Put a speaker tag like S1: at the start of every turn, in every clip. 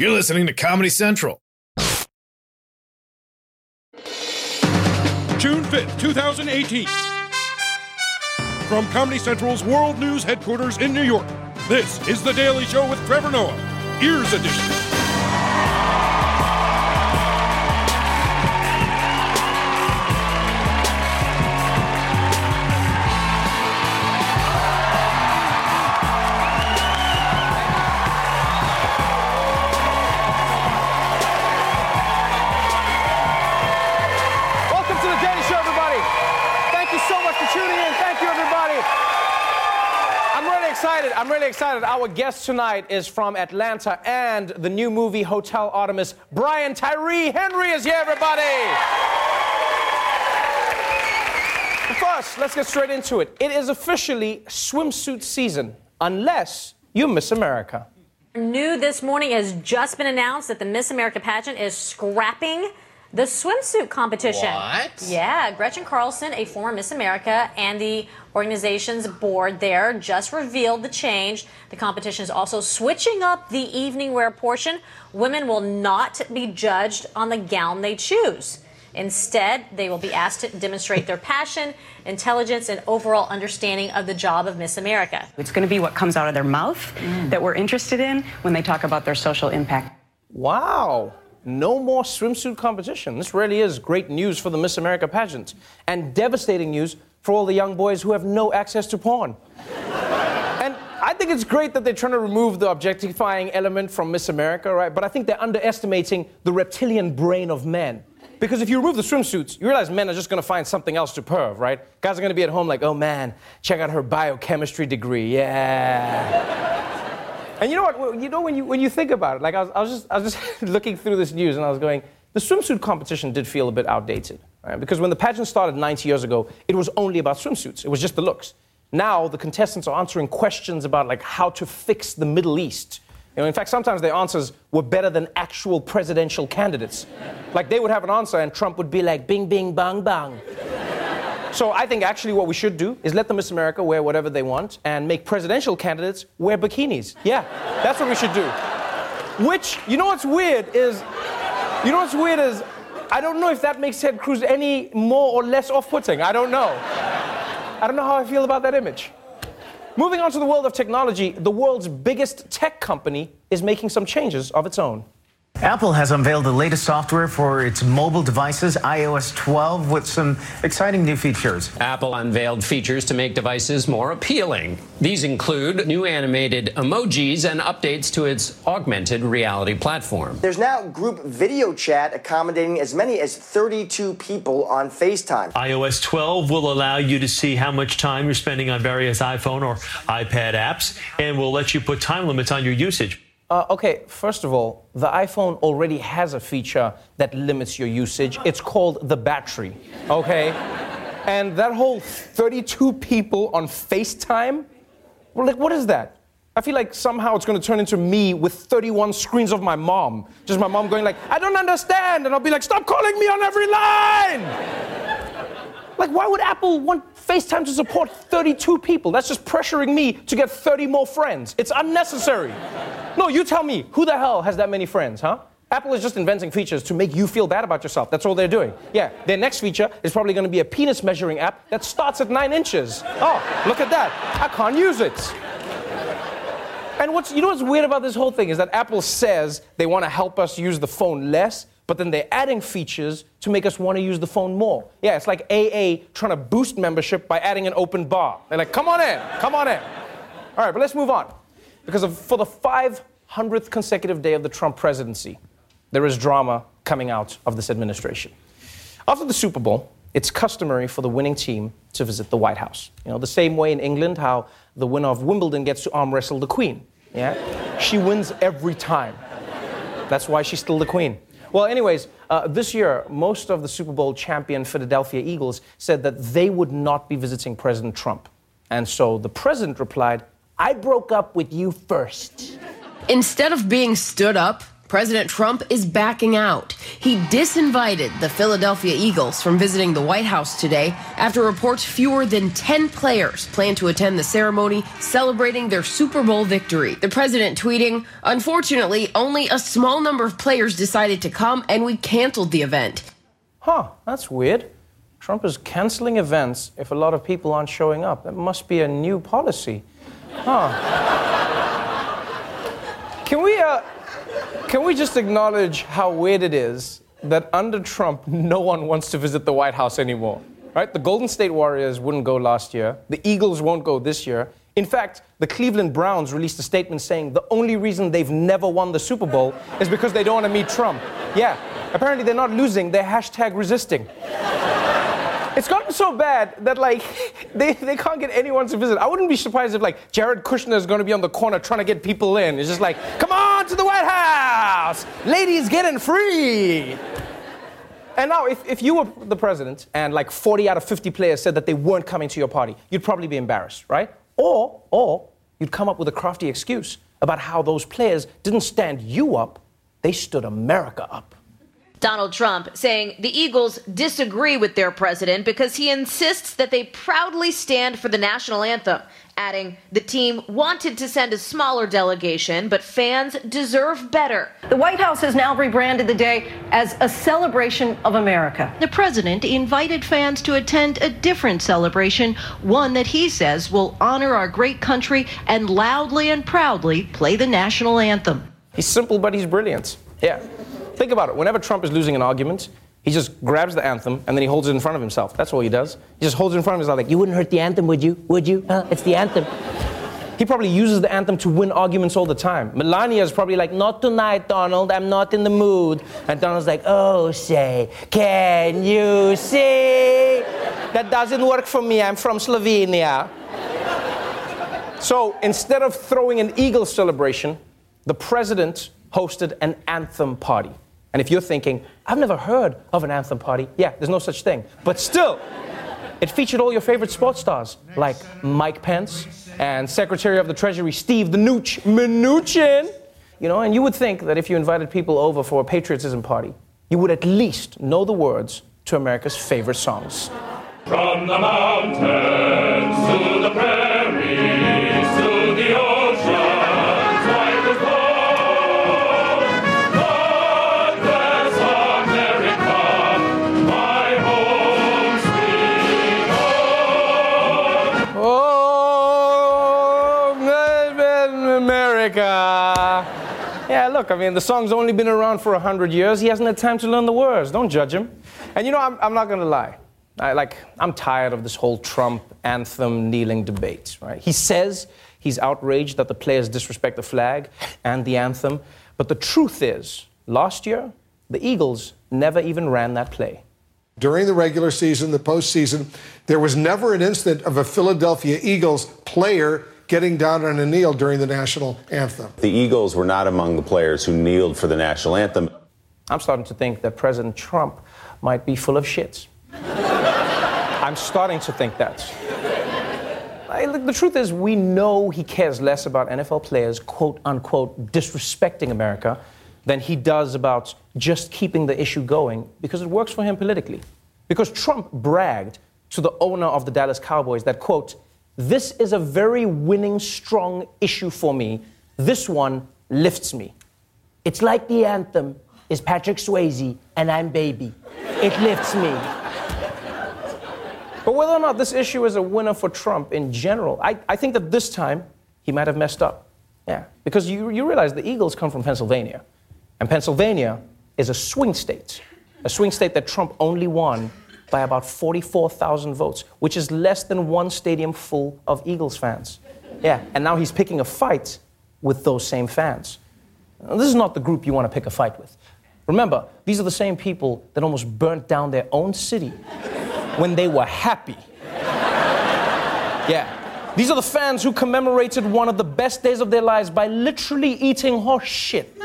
S1: You're listening to Comedy Central.
S2: June 5th, 2018. From Comedy Central's World News headquarters in New York, this is The Daily Show with Trevor Noah, Ears Edition.
S3: Excited. I'm really excited. Our guest tonight is from Atlanta and the new movie Hotel Artemis. Brian Tyree Henry is here, everybody. First, let's get straight into it. It is officially swimsuit season, unless you Miss America.
S4: New this morning has just been announced that the Miss America pageant is scrapping the swimsuit competition.
S5: What?
S4: Yeah, Gretchen Carlson, a former Miss America, and the organization's board there just revealed the change. The competition is also switching up the evening wear portion. Women will not be judged on the gown they choose. Instead, they will be asked to demonstrate their passion, intelligence, and overall understanding of the job of Miss America.
S6: It's going to be what comes out of their mouth that we're interested in when they talk about their social impact.
S3: Wow. No more swimsuit competition. This really is great news for the Miss America pageant and devastating news for all the young boys who have no access to porn. and I think it's great that they're trying to remove the objectifying element from Miss America, right? But I think they're underestimating the reptilian brain of men. Because if you remove the swimsuits, you realize men are just gonna find something else to perv, right? Guys are gonna be at home like, oh man, check out her biochemistry degree, yeah. And you know what? You know when you when you think about it, like I was, I was just I was just looking through this news and I was going, the swimsuit competition did feel a bit outdated, right? Because when the pageant started 90 years ago, it was only about swimsuits. It was just the looks. Now the contestants are answering questions about like how to fix the Middle East. You know, in fact, sometimes their answers were better than actual presidential candidates. Like they would have an answer and Trump would be like, bing, bing, bang, bang. So I think actually what we should do is let the Miss America wear whatever they want and make presidential candidates wear bikinis. Yeah, that's what we should do. Which, you know what's weird is, you know what's weird is, I don't know if that makes Ted Cruz any more or less off-putting. I don't know. I don't know how I feel about that image. Moving on to the world of technology, the world's biggest tech company is making some changes of its own.
S7: Apple has unveiled the latest software for its mobile devices, iOS 12, with some exciting new features.
S5: Apple unveiled features to make devices more appealing. These include new animated emojis and updates to its augmented reality platform.
S8: There's now group video chat accommodating as many as 32 people on FaceTime.
S9: iOS 12 will allow you to see how much time you're spending on various iPhone or iPad apps and will let you put time limits on your usage.
S3: Uh, okay, first of all, the iPhone already has a feature that limits your usage. It's called the battery, okay? and that whole 32 people on FaceTime, well, like, what is that? I feel like somehow it's gonna turn into me with 31 screens of my mom. Just my mom going like, I don't understand. And I'll be like, stop calling me on every line! Like, why would Apple want FaceTime to support 32 people? That's just pressuring me to get 30 more friends. It's unnecessary. No, you tell me, who the hell has that many friends, huh? Apple is just inventing features to make you feel bad about yourself. That's all they're doing. Yeah, their next feature is probably going to be a penis measuring app that starts at nine inches. Oh, look at that. I can't use it. And what's you know what's weird about this whole thing is that Apple says they want to help us use the phone less, but then they're adding features to make us want to use the phone more. Yeah, it's like AA trying to boost membership by adding an open bar. They're like, come on in, come on in. All right, but let's move on. Because of, for the 500th consecutive day of the Trump presidency, there is drama coming out of this administration. After the Super Bowl, it's customary for the winning team to visit the White House. You know, the same way in England, how the winner of Wimbledon gets to arm wrestle the Queen. Yeah? She wins every time. That's why she's still the Queen. Well, anyways, uh, this year, most of the Super Bowl champion Philadelphia Eagles said that they would not be visiting President Trump. And so the president replied, I broke up with you first.
S10: Instead of being stood up President Trump is backing out. He disinvited the Philadelphia Eagles from visiting the White House today after reports fewer than 10 players plan to attend the ceremony celebrating their Super Bowl victory. The president tweeting, Unfortunately, only a small number of players decided to come and we canceled the event.
S3: Huh, that's weird. Trump is canceling events if a lot of people aren't showing up. That must be a new policy. Huh. Can we, uh, can we just acknowledge how weird it is that under Trump, no one wants to visit the White House anymore? Right? The Golden State Warriors wouldn't go last year. The Eagles won't go this year. In fact, the Cleveland Browns released a statement saying the only reason they've never won the Super Bowl is because they don't want to meet Trump. Yeah, apparently they're not losing, they're hashtag resisting. It's gotten so bad that like they, they can't get anyone to visit. I wouldn't be surprised if like Jared Kushner is going to be on the corner trying to get people in. It's just like, come on to the White House, ladies getting free. And now, if, if you were the president and like 40 out of 50 players said that they weren't coming to your party, you'd probably be embarrassed, right? Or, or you'd come up with a crafty excuse about how those players didn't stand you up, they stood America up.
S11: Donald Trump saying the Eagles disagree with their president because he insists that they proudly stand for the national anthem, adding the team wanted to send a smaller delegation, but fans deserve better.
S12: The White House has now rebranded the day as a celebration of America.
S13: The president invited fans to attend a different celebration, one that he says will honor our great country and loudly and proudly play the national anthem.
S3: He's simple, but he's brilliant. Yeah. Think about it. Whenever Trump is losing an argument, he just grabs the anthem and then he holds it in front of himself. That's all he does. He just holds it in front of himself, like, you wouldn't hurt the anthem, would you? Would you? Huh? It's the anthem. He probably uses the anthem to win arguments all the time. Melania is probably like, not tonight, Donald, I'm not in the mood. And Donald's like, oh, say, can you see? That doesn't work for me, I'm from Slovenia. So instead of throwing an Eagle celebration, the president hosted an anthem party. And if you're thinking, I've never heard of an anthem party, yeah, there's no such thing. But still, it featured all your favorite sports stars, like Mike Pence and Secretary of the Treasury Steve the Nooch Mnuchin. You know, and you would think that if you invited people over for a patriotism party, you would at least know the words to America's favorite songs.
S14: From the mountains to the prairies
S3: look, I mean, the song's only been around for 100 years. He hasn't had time to learn the words. Don't judge him. And you know, I'm, I'm not going to lie. I, like, I'm tired of this whole Trump anthem kneeling debate, right? He says he's outraged that the players disrespect the flag and the anthem. But the truth is, last year, the Eagles never even ran that play.
S15: During the regular season, the postseason, there was never an instant of a Philadelphia Eagles player getting down on a kneel during the national anthem.
S16: The Eagles were not among the players who kneeled for the national anthem.
S3: I'm starting to think that President Trump might be full of shits. I'm starting to think that. I, look, the truth is, we know he cares less about NFL players, quote unquote, disrespecting America than he does about just keeping the issue going because it works for him politically. Because Trump bragged to the owner of the Dallas Cowboys that, quote, this is a very winning, strong issue for me. This one lifts me. It's like the anthem is Patrick Swayze and I'm baby. It lifts me. But whether or not this issue is a winner for Trump in general, I, I think that this time he might have messed up. Yeah, because you, you realize the Eagles come from Pennsylvania. And Pennsylvania is a swing state, a swing state that Trump only won by about 44,000 votes, which is less than one stadium full of Eagles fans. Yeah, and now he's picking a fight with those same fans. This is not the group you want to pick a fight with. Remember, these are the same people that almost burnt down their own city when they were happy. Yeah. These are the fans who commemorated one of the best days of their lives by literally eating horse shit.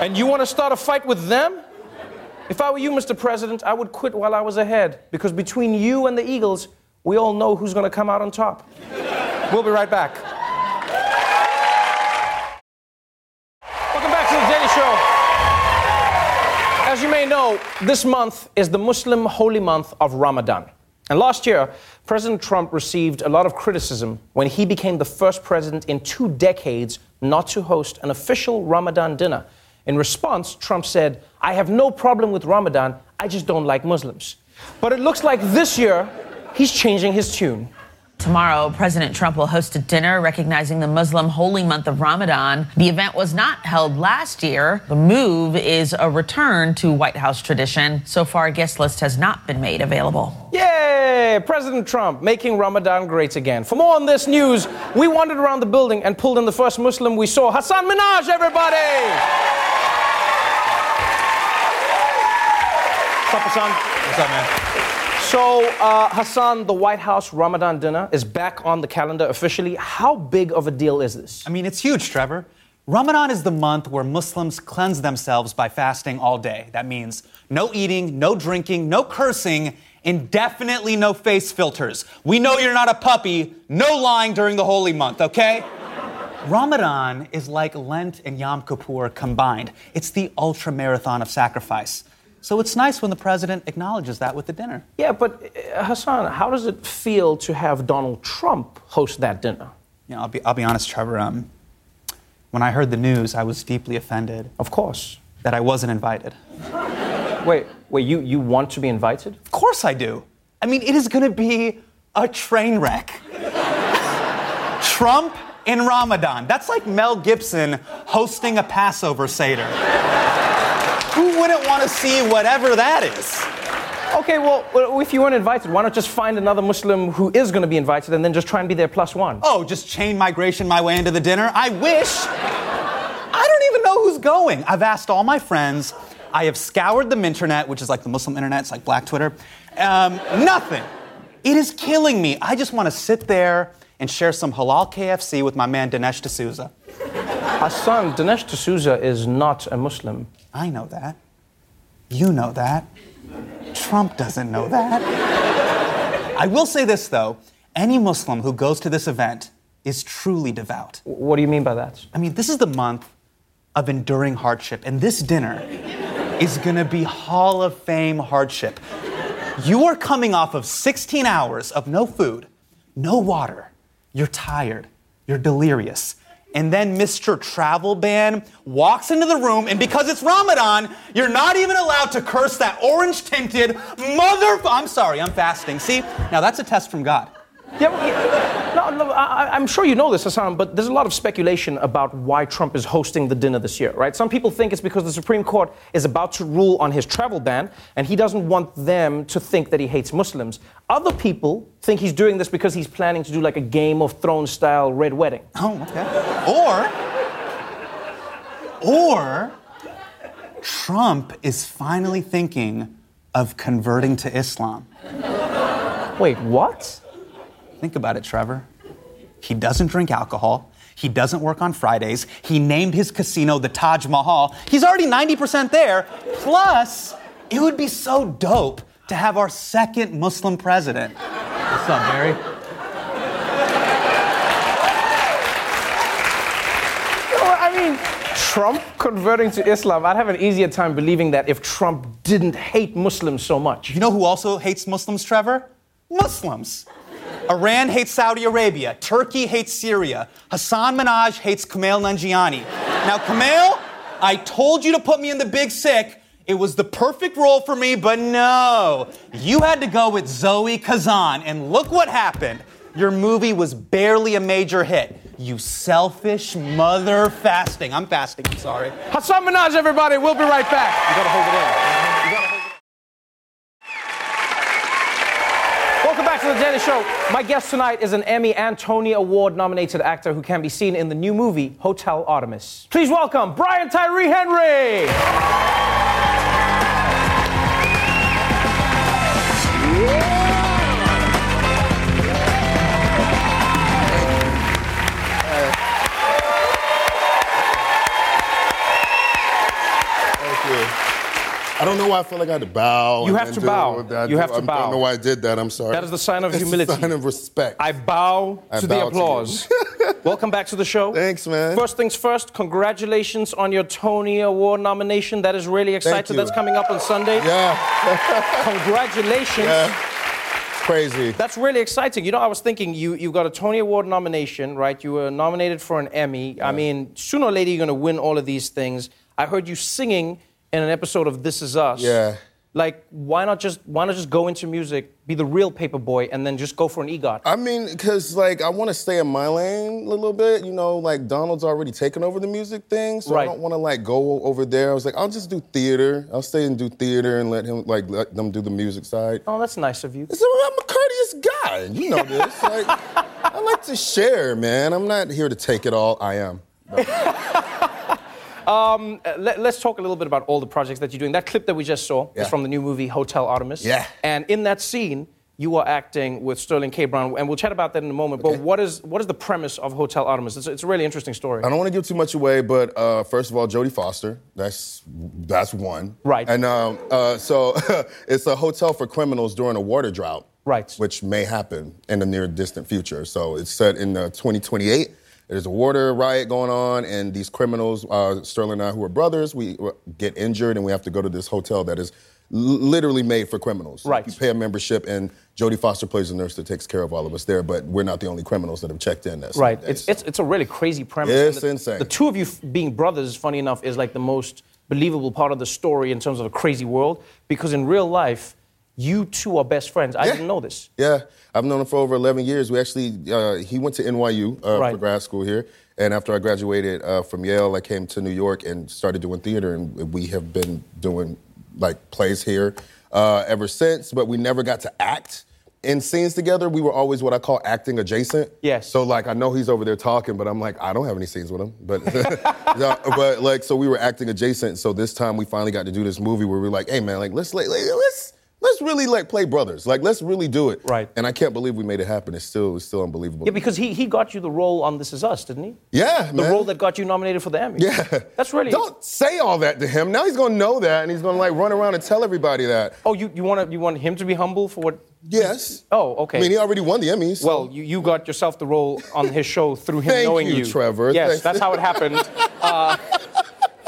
S3: And you want to start a fight with them? If I were you, Mr. President, I would quit while I was ahead. Because between you and the Eagles, we all know who's going to come out on top. We'll be right back. Welcome back to the Daily Show. As you may know, this month is the Muslim holy month of Ramadan. And last year, President Trump received a lot of criticism when he became the first president in two decades not to host an official Ramadan dinner. In response, Trump said, I have no problem with Ramadan, I just don't like Muslims. But it looks like this year, he's changing his tune.
S17: Tomorrow, President Trump will host a dinner recognizing the Muslim holy month of Ramadan. The event was not held last year. The move is a return to White House tradition. So far, a guest list has not been made available.
S3: Yay! President Trump making Ramadan great again. For more on this news, we wandered around the building and pulled in the first Muslim we saw, Hasan Minhaj, everybody! What's up, Hasan?
S18: What's up, man?
S3: So, uh, Hasan, the White House Ramadan dinner is back on the calendar officially. How big of a deal is this?
S18: I mean, it's huge, Trevor. Ramadan is the month where Muslims cleanse themselves by fasting all day. That means no eating, no drinking, no cursing, and definitely no face filters. We know you're not a puppy, no lying during the holy month, okay? Ramadan is like Lent and Yom Kippur combined. It's the ultra marathon of sacrifice. So it's nice when the president acknowledges that with the dinner.
S3: Yeah, but uh, Hasan, how does it feel to have Donald Trump host that dinner?
S18: You know, I'll be, I'll be honest, Trevor. Um, when I heard the news, I was deeply offended.
S3: Of course.
S18: That I wasn't invited.
S3: Wait, wait, you, you want to be invited?
S18: Of course I do. I mean, it is going to be a train wreck. Trump in Ramadan. That's like Mel Gibson hosting a Passover Seder. Who wouldn't want to see whatever that is?
S3: Okay, well, if you weren't invited, why not just find another Muslim who is going to be invited and then just try and be their plus one?
S18: Oh, just chain migration my way into the dinner? I wish. I don't even know who's going. I've asked all my friends. I have scoured the internet, which is like the Muslim internet, it's like Black Twitter. Um, nothing. It is killing me. I just want to sit there and share some halal KFC with my man Dinesh D'Souza.
S3: Hasan, Dinesh D'Souza is not a Muslim.
S18: I know that. You know that. Trump doesn't know that. I will say this, though any Muslim who goes to this event is truly devout.
S3: What do you mean by that?
S18: I mean, this is the month of enduring hardship, and this dinner is gonna be Hall of Fame hardship. You are coming off of 16 hours of no food, no water. You're tired, you're delirious. And then Mr. Travel Ban walks into the room, and because it's Ramadan, you're not even allowed to curse that orange tinted mother. I'm sorry, I'm fasting. See? Now that's a test from God.
S3: Yeah, well, yeah, no, no, I, I'm sure you know this, Hasan, but there's a lot of speculation about why Trump is hosting the dinner this year, right? Some people think it's because the Supreme Court is about to rule on his travel ban, and he doesn't want them to think that he hates Muslims. Other people think he's doing this because he's planning to do like a Game of Thrones style red wedding.
S18: Oh, okay. Or, or, Trump is finally thinking of converting to Islam.
S3: Wait, what?
S18: Think about it, Trevor. He doesn't drink alcohol. He doesn't work on Fridays. He named his casino the Taj Mahal. He's already 90% there. Plus, it would be so dope to have our second Muslim president.
S3: What's up, Barry? I mean, Trump converting to Islam, I'd have an easier time believing that if Trump didn't hate Muslims so much.
S18: You know who also hates Muslims, Trevor? Muslims. Iran hates Saudi Arabia. Turkey hates Syria. Hasan Minhaj hates Kumail Nanjiani. Now, Kumail, I told you to put me in the big sick. It was the perfect role for me, but no. You had to go with Zoe Kazan, and look what happened. Your movie was barely a major hit. You selfish mother fasting. I'm fasting, I'm sorry.
S3: Hasan Minhaj, everybody. We'll be right back. You gotta hold it in. You gotta hold it in. Welcome back to the Daily Show. My guest tonight is an Emmy and Tony Award nominated actor who can be seen in the new movie Hotel Artemis. Please welcome Brian Tyree Henry.
S19: Thank I don't know why I feel like I had to bow.
S3: You have to bow.
S19: what I
S3: You have to
S19: I
S3: bow.
S19: I don't know why I did that. I'm sorry.
S3: That is the sign of
S19: It's a
S3: humility.
S19: sign of respect.
S3: I bow
S19: I
S3: to
S19: bow
S3: the
S19: to
S3: applause. Welcome back to the show.
S19: Thanks, man.
S3: First things first, congratulations on your Tony Award nomination. That is really exciting. That's coming up on Sunday.
S19: Yeah.
S3: Congratulations.
S19: Yeah. Crazy.
S3: That's really exciting. You know, I was thinking you you got a Tony Award nomination, right? You were nominated for an Emmy. I mean, sooner or later you're going to win all of these things. I heard you singing in an episode of This Is Us.
S19: Yeah.
S3: Like, why not just why not just go into music, be the real Paper Boi, and then just go for an EGOT?
S19: I mean, because like I want to stay in my lane a little bit. You know, like Donald's already taken over the music thing, so
S3: Right.
S19: I don't want to like go over there. I was like, I'll just do theater. I'll stay and do theater and let him like let them do the music side.
S3: Oh, that's nice of you.
S19: So I'm a courteous guy. You know this. like, I like to share, man. I'm not here to take it all. I am.
S3: Um, let, us talk a little bit about all the projects that you're doing. That clip that we just saw
S19: Yeah.
S3: is from the new movie Hotel Artemis.
S19: Yeah.
S3: And in that scene, you are acting with Sterling K. Brown, and we'll chat about that in a moment. But what is what is the premise of Hotel Artemis? It's, it's a really interesting story.
S19: I don't want to give too much away, but uh, first of all, Jodie Foster. That's that's one.
S3: Right.
S19: And um, uh, so it's a hotel for criminals during a water drought.
S3: Right.
S19: Which may happen in the near distant future. So it's set in uh, 2028. There's a water riot going on, and these criminals, uh, Sterling and I, who are brothers, we uh, get injured, and we have to go to this hotel that is l- literally made for criminals.
S3: Right.
S19: You pay a membership, and Jodie Foster plays a nurse that takes care of all of us there. But we're not the only criminals that have checked in. That
S3: Right.
S19: day,
S3: It's, it's, it's a really crazy premise.
S19: It's
S3: the,
S19: insane.
S3: The two of you f- being brothers, funny enough, is like the most believable part of the story in terms of a crazy world. Because in real life, you two are best friends. I didn't know this.
S19: Yeah, I've known him for over 11 years. We actually, uh, he went to NYU uh,
S3: Right.
S19: for grad school here. And after I graduated uh, from Yale, I came to New York and started doing theater. And we have been doing like plays here uh, ever since, but we never got to act. In scenes together, we were always what I call acting adjacent.
S3: Yes.
S19: So like I know he's over there talking, but I'm like I don't have any scenes with him. But Yeah, but like so we were acting adjacent. So this time we finally got to do this movie where we're like, hey man, like let's like, let's let's really like play brothers. Like let's really do it.
S3: Right.
S19: And I can't believe we made it happen. It's still it's still unbelievable.
S3: Yeah, because he, he got you the role on This Is Us, didn't he?
S19: Yeah,
S3: The
S19: man.
S3: role that got you nominated for the Emmy.
S19: Yeah.
S3: That's really.
S19: Don't say all that to him. Now he's gonna know that and he's gonna like run around and tell everybody that.
S3: Oh, you, you want you want him to be humble for what?
S19: Yes.
S3: Oh, okay.
S19: I mean he already won the Emmys.
S3: Well, you, you got yourself the role on his show through him
S19: Thank
S3: knowing
S19: you, Trevor.
S3: Yes,
S19: Thanks.
S3: that's how it happened. Uh,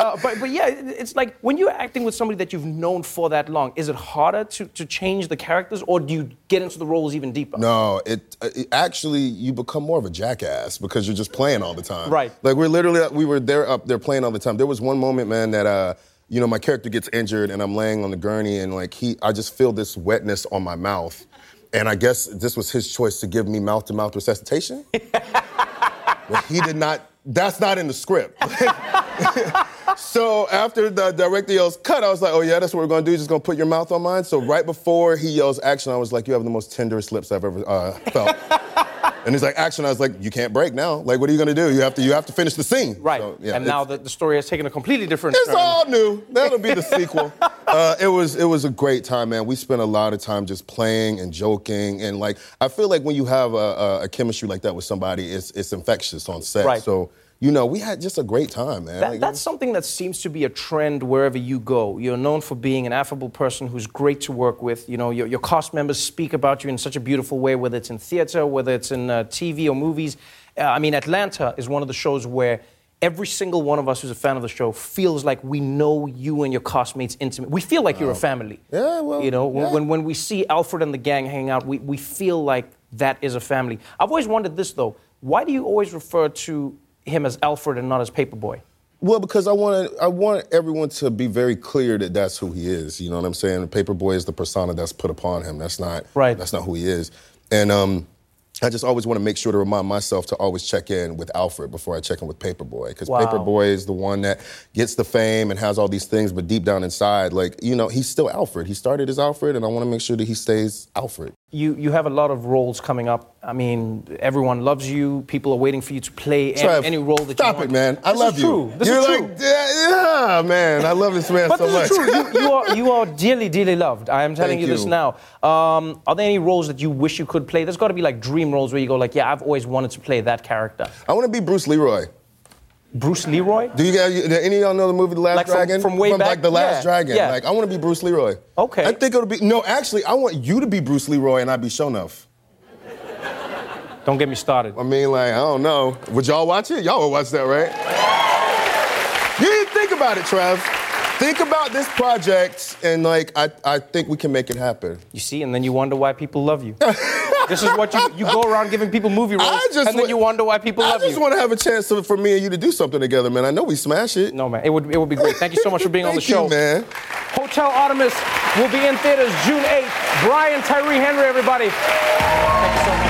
S3: uh, but, but yeah, it's like when you're acting with somebody that you've known for that long, is it harder to, to change the characters or do you get into the roles even deeper?
S19: No, it, it actually you become more of a jackass because you're just playing all the time.
S3: Right.
S19: Like we're literally we were there up there playing all the time. There was one moment, man, that uh, you know, my character gets injured and I'm laying on the gurney and like he I just feel this wetness on my mouth. And I guess this was his choice to give me mouth to mouth resuscitation. but he did not that's not in the script. So after the director yells cut, I was like, oh yeah, that's what we're gonna do. Just gonna put your mouth on mine. So right before he yells action, I was like, you have the most tenderest lips I've ever uh, felt. and he's like action. I was like, you can't break now. Like, what are you gonna do? You have to you have to finish the scene.
S3: Right.
S19: So, yeah,
S3: and now the, the story has taken a completely different
S19: it's
S3: turn.
S19: all new. That'll be the sequel. Uh, it was it was a great time, man. We spent a lot of time just playing and joking, and like I feel like when you have a, a, a chemistry like that with somebody, it's it's infectious on set.
S3: Right.
S19: So you know, we had just a great time, man.
S3: That,
S19: Like,
S3: that's something that seems to be a trend wherever you go. You're known for being an affable person who's great to work with. You know, your, your cast members speak about you in such a beautiful way, whether it's in theater, whether it's in uh, TV or movies. Uh, I mean, Atlanta is one of the shows where every single one of us who's a fan of the show feels like we know you and your castmates intimately. We feel like you're a family.
S19: Yeah, well,
S3: You know, when-
S19: yeah.
S3: when, when we see Alfred and the gang hanging out, we, we feel like that is a family. I've always wondered this, though. Why do you always refer to him as Alfred and not as Paper Boi?
S19: Well, because I want I want everyone to be very clear that that's who he is. You know what I'm saying? Paper Boi is the persona that's put upon him. That's not right. That's not who he is. And um, I just always want to make sure to remind myself to always check in with Alfred before I check in with Paper Boi, because
S3: Wow.
S19: Paper Boi is the one that gets the fame and has all these things, but deep down inside, like you know, he's still Alfred. He started as Alfred, and I want to make sure that he stays Alfred.
S3: You, you have a lot of roles coming up. I mean, everyone loves you. People are waiting for you to play any,
S19: Trev,
S3: any role that
S19: stop
S3: you want.
S19: it, man. I
S3: This
S19: love
S3: is
S19: you.
S3: True. This
S19: You're
S3: is
S19: like,
S3: true.
S19: yeah, yeah, man. I love this man
S3: But
S19: so
S3: this
S19: much.
S3: is true. You, you are you are dearly, dearly loved. I am telling
S19: Thank
S3: you this now. Um, are there any roles that you wish you could play? There's got to be like dream roles where you go like, yeah, I've always wanted to play that character.
S19: I want to be Bruce Leroy.
S3: Bruce Leroy?
S19: Do you guys? Any of y'all know the movie The Last
S3: Like from-
S19: Dragon?
S3: from way
S19: like
S3: back?
S19: The Last
S3: Yeah,
S19: Dragon.
S3: yeah.
S19: Like I want to be Bruce Leroy.
S3: Okay.
S19: I think it'll be no. Actually, I want you to be Bruce Leroy and I be Shonuff.
S3: Don't get me started.
S19: I mean, like I don't know. Would y'all watch it? Y'all would watch that, right? You didn't think about it, Trev. Think about this project, and like I, I think we can make it happen.
S3: You see, and then you wonder why people love you. this is what you you go around giving people movie roles,
S19: I just
S3: and then
S19: wa-
S3: you wonder why people
S19: I
S3: love you.
S19: I just want to have a chance to, for me and you to do something together, man. I know we smash it.
S3: No, man, it would it would be great. Thank you so much for being on the
S19: Thank you,
S3: show,
S19: man.
S3: Hotel Artemis will be in theaters June 8th. Brian Tyree Henry, everybody. Thank you so much.